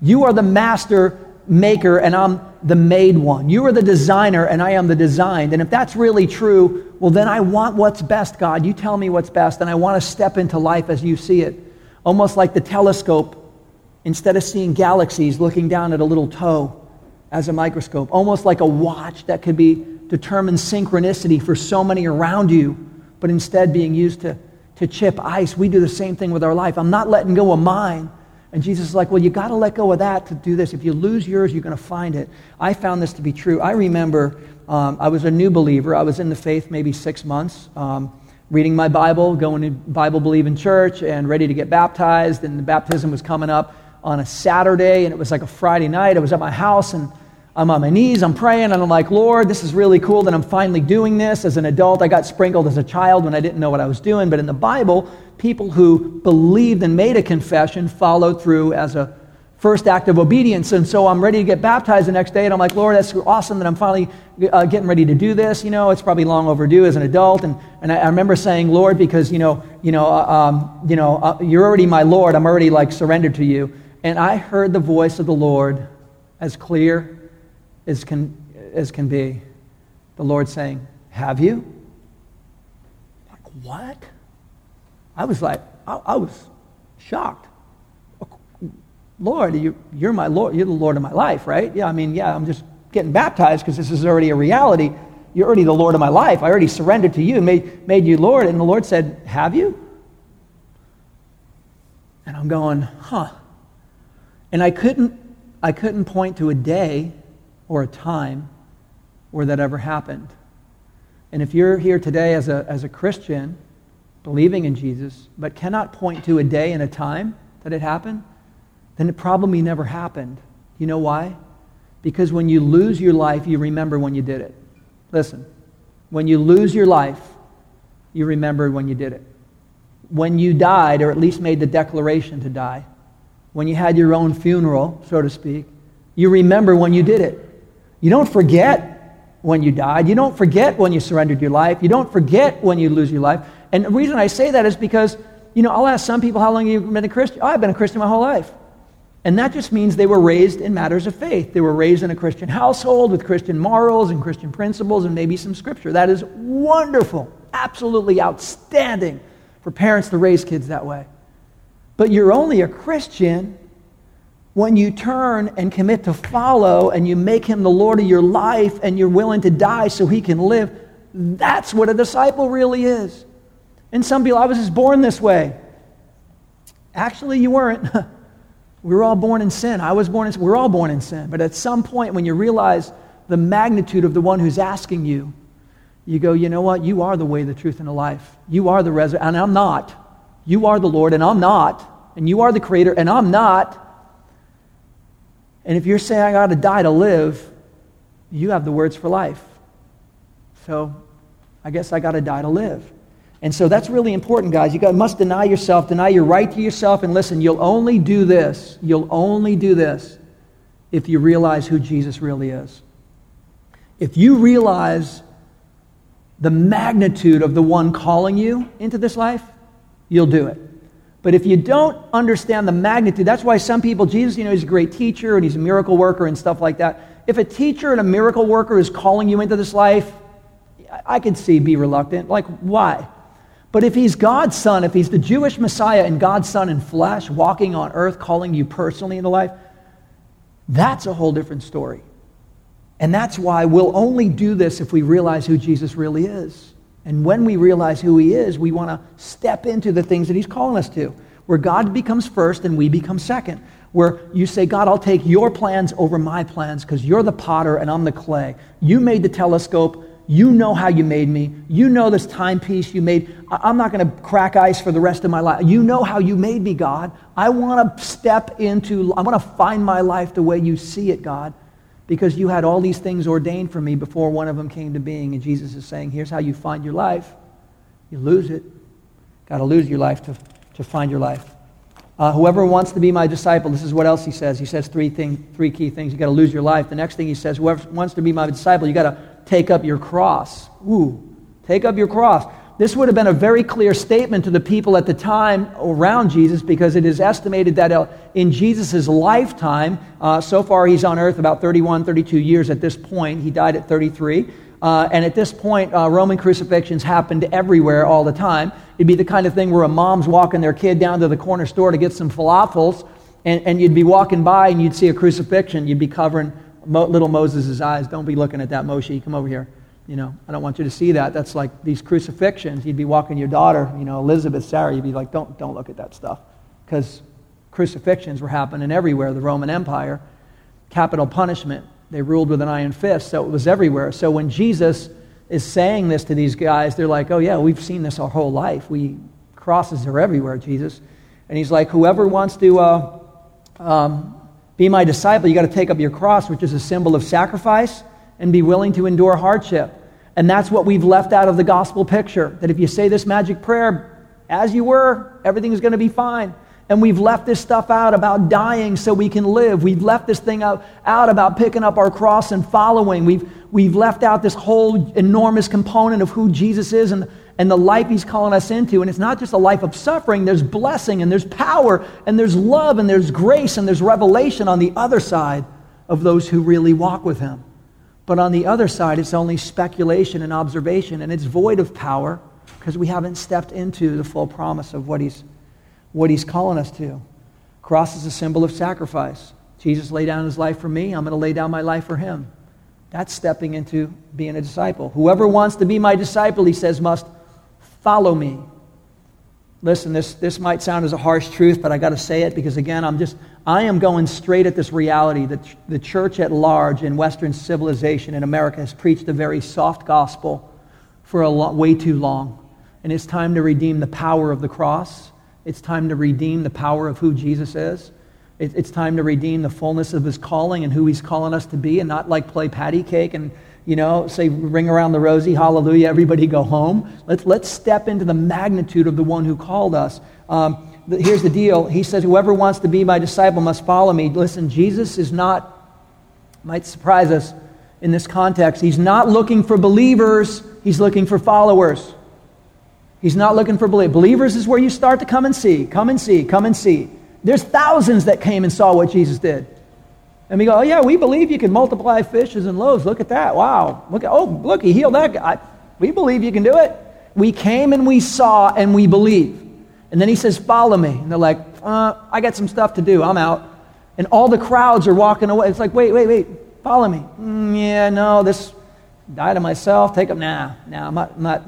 You are the master maker, and I'm the made one. You are the designer, and I am the designed. And if that's really true, well, then I want what's best, God. You tell me what's best, and I want to step into life as you see it. Almost like the telescope, instead of seeing galaxies, looking down at a little toe as a microscope, almost like a watch that could be determine synchronicity for so many around you, but instead being used to, to chip ice. We do the same thing with our life. I'm not letting go of mine. And Jesus is like, well, you got to let go of that to do this. If you lose yours, you're going to find it. I found this to be true. I remember um, I was a new believer. I was in the faith maybe six months, um, reading my Bible, going to Bible believing church, and ready to get baptized. And the baptism was coming up on a Saturday, and it was like a Friday night. I was at my house, and I'm on my knees, I'm praying, and I'm like, Lord, this is really cool that I'm finally doing this. As an adult, I got sprinkled as a child when I didn't know what I was doing. But in the Bible, people who believed and made a confession followed through as a first act of obedience. And so I'm ready to get baptized the next day, and I'm like, Lord, that's awesome that I'm finally uh, getting ready to do this. You know, it's probably long overdue as an adult. And, and I, I remember saying, Lord, because, you know, you know, uh, um, you know uh, you're already my Lord. I'm already like surrendered to you. And I heard the voice of the Lord as clear as can, as can be. The Lord saying, Have you? Like, what? I was like, I, I was shocked. Lord, you, you're my Lord. You're the Lord of my life, right? Yeah, I mean, yeah, I'm just getting baptized because this is already a reality. You're already the Lord of my life. I already surrendered to you, made, made you Lord. And the Lord said, Have you? And I'm going, huh. And I couldn't, I couldn't point to a day or a time where that ever happened. And if you're here today as a, as a Christian, believing in Jesus, but cannot point to a day and a time that it happened, then it probably never happened. You know why? Because when you lose your life, you remember when you did it. Listen, when you lose your life, you remember when you did it. When you died, or at least made the declaration to die, when you had your own funeral, so to speak, you remember when you did it. You don't forget when you died. You don't forget when you surrendered your life. You don't forget when you lose your life. And the reason I say that is because, you know, I'll ask some people, how long have you been a Christian? Oh, I've been a Christian my whole life. And that just means they were raised in matters of faith. They were raised in a Christian household with Christian morals and Christian principles and maybe some scripture. That is wonderful, absolutely outstanding for parents to raise kids that way. But you're only a Christian when you turn and commit to follow and you make him the Lord of your life and you're willing to die so he can live. That's what a disciple really is. And some people, I was just born this way. Actually, you weren't. [laughs] we were all born in sin. I was born in sin. We're all born in sin. But at some point, when you realize the magnitude of the one who's asking you, you go, you know what? You are the way, the truth, and the life. You are the resurrection. And I'm not. You are the Lord, and I'm not. And you are the creator, and I'm not. And if you're saying, I got to die to live, you have the words for life. So I guess I got to die to live. And so that's really important, guys. You got, must deny yourself, deny your right to yourself, and listen, you'll only do this, you'll only do this if you realize who Jesus really is. If you realize the magnitude of the one calling you into this life, you'll do it. But if you don't understand the magnitude, that's why some people, Jesus, you know, he's a great teacher and he's a miracle worker and stuff like that. If a teacher and a miracle worker is calling you into this life, I could see be reluctant. Like, why? But if he's God's son, if he's the Jewish Messiah and God's son in flesh, walking on earth, calling you personally into life, that's a whole different story. And that's why we'll only do this if we realize who Jesus really is. And when we realize who he is, we want to step into the things that he's calling us to, where God becomes first and we become second. Where you say, God, I'll take your plans over my plans because you're the potter and I'm the clay. You made the telescope. You know how you made me. You know this timepiece you made. I'm not going to crack ice for the rest of my life. You know how you made me, God. I want to step into, I want to find my life the way you see it, God, because you had all these things ordained for me before one of them came to being. And Jesus is saying, here's how you find your life. You lose it. Got to lose your life to, to find your life. Uh, whoever wants to be my disciple, this is what else he says. He says three, thing, three key things. You got to lose your life. The next thing he says, whoever wants to be my disciple, you got to take up your cross. Ooh, take up your cross. This would have been a very clear statement to the people at the time around Jesus because it is estimated that uh, in Jesus' lifetime, uh, so far he's on earth about 31, 32 years at this point. He died at 33. Uh, and at this point, uh, Roman crucifixions happened everywhere all the time. It'd be the kind of thing where a mom's walking their kid down to the corner store to get some falafels, and, and you'd be walking by and you'd see a crucifixion. You'd be covering Mo, little Moses' eyes. Don't be looking at that, Moshe. Come over here. You know, I don't want you to see that. That's like these crucifixions. You'd be walking your daughter, you know, Elizabeth, Sarah. You'd be like, don't, don't look at that stuff. Because crucifixions were happening everywhere. The Roman Empire, capital punishment. They ruled with an iron fist, so it was everywhere. So when Jesus is saying this to these guys, they're like, oh, yeah, we've seen this our whole life. We Crosses are everywhere, Jesus. And he's like, whoever wants to uh, um, be my disciple, you got to take up your cross, which is a symbol of sacrifice, and be willing to endure hardship. And that's what we've left out of the gospel picture that if you say this magic prayer as you were, everything's going to be fine. And we've left this stuff out about dying so we can live. We've left this thing out, out about picking up our cross and following. We've, we've left out this whole enormous component of who Jesus is and and the life he's calling us into. And it's not just a life of suffering, there's blessing and there's power and there's love and there's grace and there's revelation on the other side of those who really walk with him. But on the other side, it's only speculation and observation, and it's void of power because we haven't stepped into the full promise of what he's, what he's calling us to. Cross is a symbol of sacrifice. Jesus laid down his life for me, I'm going to lay down my life for him. That's stepping into being a disciple. Whoever wants to be my disciple, he says, must Follow me. Listen, this, this might sound as a harsh truth, but I got to say it because, again, I'm just, I am going straight at this reality that the church at large in Western civilization in America has preached a very soft gospel for a lo- way too long. And it's time to redeem the power of the cross. It's time to redeem the power of who Jesus is. It's time to redeem the fullness of his calling and who he's calling us to be and not like play patty cake and, you know, say ring around the rosy, hallelujah, everybody go home. Let's, let's step into the magnitude of the one who called us. Um, here's the deal. He says, whoever wants to be my disciple must follow me. Listen, Jesus is not, might surprise us in this context, he's not looking for believers, he's looking for followers. He's not looking for believers. Believers is where you start to come and see, come and see, come and see. There's thousands that came and saw what Jesus did. And we go, oh, yeah, we believe you can multiply fishes and loaves. Look at that. Wow. Look at, oh, look, he healed that guy. We believe you can do it. We came and we saw and we believe. And then he says, follow me. And they're like, uh, I got some stuff to do. I'm out. And all the crowds are walking away. It's like, wait, wait, wait. Follow me. Mm, yeah, no, this, die to myself. Take them. Nah, nah, I'm not, I'm not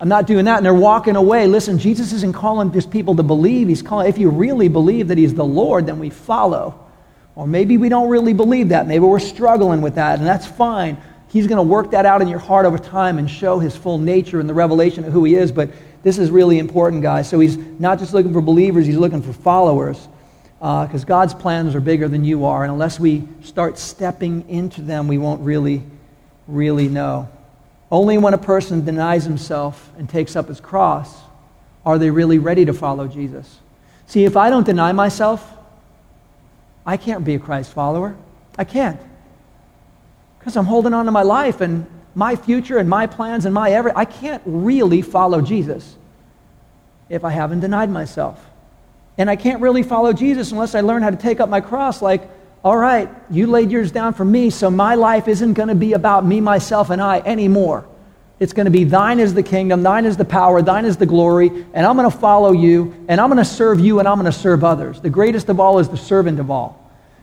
I'm not doing that. And they're walking away. Listen, Jesus isn't calling just people to believe. He's calling, if you really believe that He's the Lord, then we follow. Or maybe we don't really believe that. Maybe we're struggling with that, and that's fine. He's going to work that out in your heart over time and show His full nature and the revelation of who He is. But this is really important, guys. So He's not just looking for believers, He's looking for followers. Because uh, God's plans are bigger than you are. And unless we start stepping into them, we won't really, really know. Only when a person denies himself and takes up his cross are they really ready to follow Jesus. See, if I don't deny myself, I can't be a Christ follower. I can't. Because I'm holding on to my life and my future and my plans and my every. I can't really follow Jesus if I haven't denied myself. And I can't really follow Jesus unless I learn how to take up my cross like all right, you laid yours down for me, so my life isn't going to be about me, myself, and I anymore. It's going to be thine is the kingdom, thine is the power, thine is the glory, and I'm going to follow you, and I'm going to serve you, and I'm going to serve others. The greatest of all is the servant of all.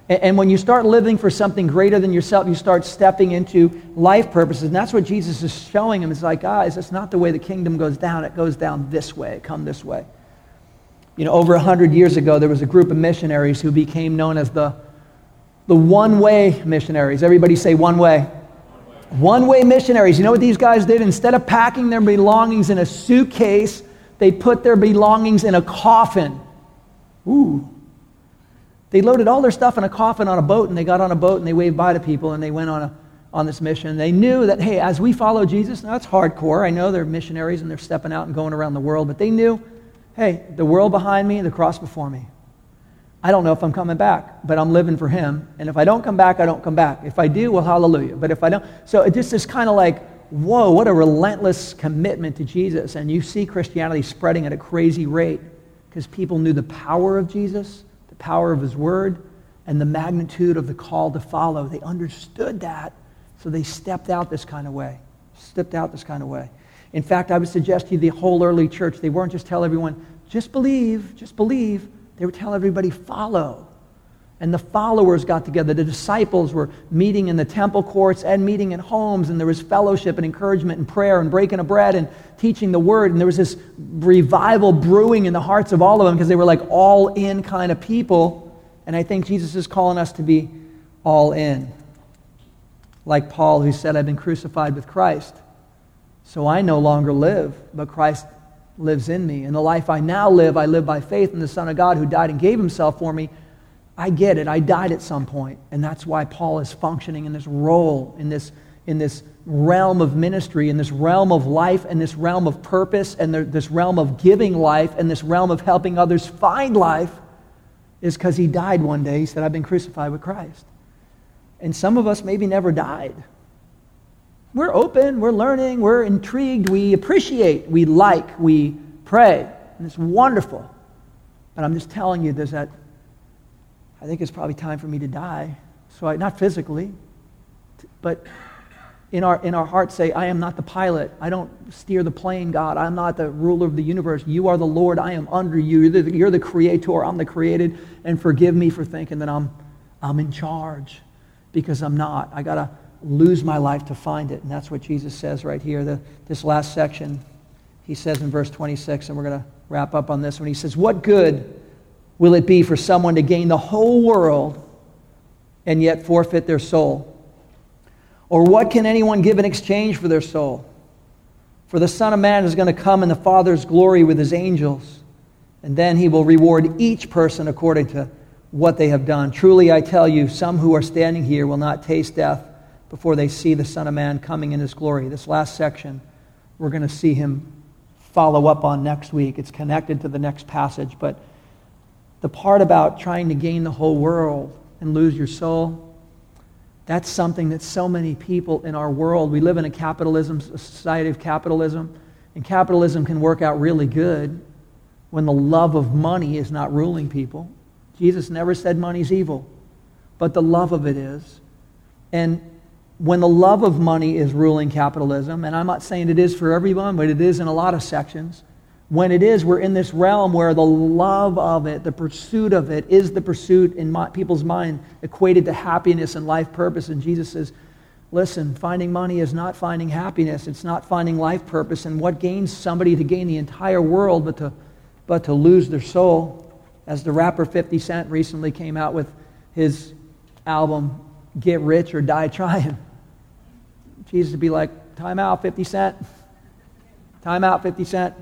And when you start living for something greater than yourself, you start stepping into life purposes. And that's what Jesus is showing him. It's like, guys, that's not the way the kingdom goes down. It goes down this way. Come this way. You know, over 100 years ago, there was a group of missionaries who became known as the the one way missionaries. Everybody say one way. One way missionaries. You know what these guys did? Instead of packing their belongings in a suitcase, they put their belongings in a coffin. Ooh. They loaded all their stuff in a coffin on a boat, and they got on a boat and they waved bye to people and they went on, a, on this mission. They knew that, hey, as we follow Jesus, now that's hardcore. I know they're missionaries and they're stepping out and going around the world, but they knew, hey, the world behind me, the cross before me. I don't know if I'm coming back, but I'm living for Him. And if I don't come back, I don't come back. If I do, well, hallelujah. But if I don't, so it just is kind of like, whoa, what a relentless commitment to Jesus. And you see Christianity spreading at a crazy rate because people knew the power of Jesus, the power of His Word, and the magnitude of the call to follow. They understood that, so they stepped out this kind of way. Stepped out this kind of way. In fact, I would suggest to you the whole early church, they weren't just tell everyone, just believe, just believe. They would tell everybody, follow. And the followers got together. The disciples were meeting in the temple courts and meeting in homes, and there was fellowship and encouragement and prayer and breaking of bread and teaching the word. And there was this revival brewing in the hearts of all of them because they were like all in kind of people. And I think Jesus is calling us to be all in. Like Paul, who said, I've been crucified with Christ. So I no longer live, but Christ lives in me. And the life I now live, I live by faith in the Son of God who died and gave himself for me. I get it. I died at some point. And that's why Paul is functioning in this role, in this, in this realm of ministry, in this realm of life, and this realm of purpose, and this realm of giving life, and this realm of helping others find life, is because he died one day. He said, I've been crucified with Christ. And some of us maybe never died. We're open, we're learning, we're intrigued, we appreciate, we like, we pray. And it's wonderful. But I'm just telling you, there's that, I think it's probably time for me to die. So I, not physically, but in our, in our hearts say, I am not the pilot. I don't steer the plane, God. I'm not the ruler of the universe. You are the Lord. I am under you. You're the, you're the creator. I'm the created. And forgive me for thinking that I'm, I'm in charge because I'm not. I got to lose my life to find it. And that's what Jesus says right here. The, this last section, he says in verse 26, and we're going to wrap up on this one. He says, What good will it be for someone to gain the whole world and yet forfeit their soul? Or what can anyone give in exchange for their soul? For the Son of Man is going to come in the Father's glory with his angels, and then he will reward each person according to what they have done. Truly, I tell you, some who are standing here will not taste death before they see the Son of Man coming in his glory. This last section, we're going to see him follow up on next week. It's connected to the next passage, but the part about trying to gain the whole world and lose your soul, that's something that so many people in our world, we live in a capitalism, a society of capitalism, and capitalism can work out really good when the love of money is not ruling people. Jesus never said money's evil, but the love of it is. And when the love of money is ruling capitalism, and I'm not saying it is for everyone, but it is in a lot of sections, when it is, we're in this realm where the love of it, the pursuit of it, is the pursuit in my, people's mind equated to happiness and life purpose. And Jesus says, listen, finding money is not finding happiness, it's not finding life purpose. And what gains somebody to gain the entire world but to, but to lose their soul? As the rapper 50 Cent recently came out with his album, Get Rich or Die Trying. Jesus would be like, time out, 50 Cent. Time out, 50 Cent.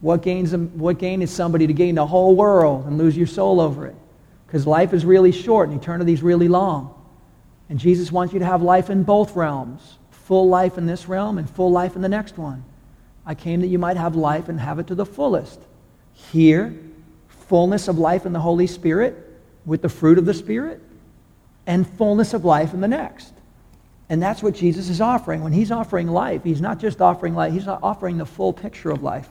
What, gains, what gain is somebody to gain the whole world and lose your soul over it? Because life is really short and eternity is really long. And Jesus wants you to have life in both realms full life in this realm and full life in the next one. I came that you might have life and have it to the fullest. Here, fullness of life in the Holy Spirit with the fruit of the Spirit, and fullness of life in the next. And that's what Jesus is offering. When he's offering life, he's not just offering life, he's offering the full picture of life.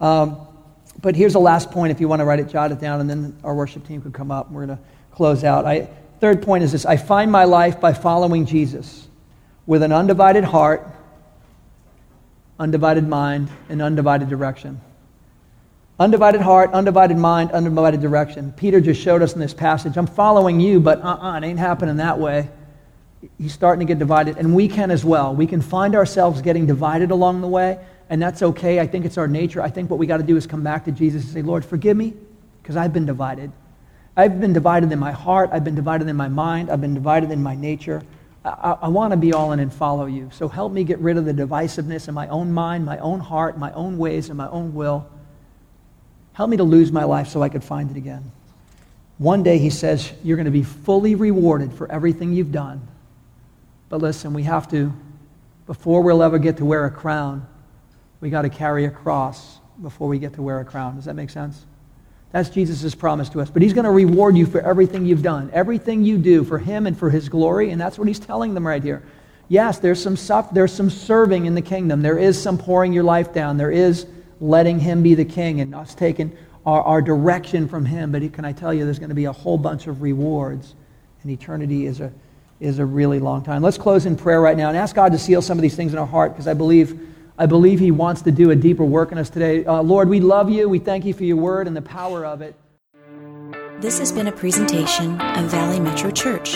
Um, but here's the last point if you want to write it, jot it down, and then our worship team could come up and we're going to close out. I, third point is this I find my life by following Jesus with an undivided heart, undivided mind, and undivided direction. Undivided heart, undivided mind, undivided direction. Peter just showed us in this passage I'm following you, but uh uh-uh, uh it ain't happening that way. He's starting to get divided, and we can as well. We can find ourselves getting divided along the way and that's okay. I think it's our nature. I think what we got to do is come back to Jesus and say, Lord, forgive me because I've been divided. I've been divided in my heart. I've been divided in my mind. I've been divided in my nature. I, I want to be all in and follow you. So help me get rid of the divisiveness in my own mind, my own heart, my own ways, and my own will. Help me to lose my life so I could find it again. One day, he says, you're going to be fully rewarded for everything you've done. But listen, we have to, before we'll ever get to wear a crown, we got to carry a cross before we get to wear a crown. Does that make sense? That's Jesus' promise to us. But he's going to reward you for everything you've done, everything you do for him and for his glory. And that's what he's telling them right here. Yes, there's some, suff- there's some serving in the kingdom. There is some pouring your life down. There is letting him be the king and us taking our, our direction from him. But can I tell you, there's going to be a whole bunch of rewards. And eternity is a, is a really long time. Let's close in prayer right now and ask God to seal some of these things in our heart because I believe I believe He wants to do a deeper work in us today. Uh, Lord, we love you. We thank you for your word and the power of it. This has been a presentation of Valley Metro Church.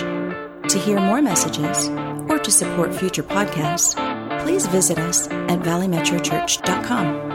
To hear more messages or to support future podcasts, please visit us at valleymetrochurch.com.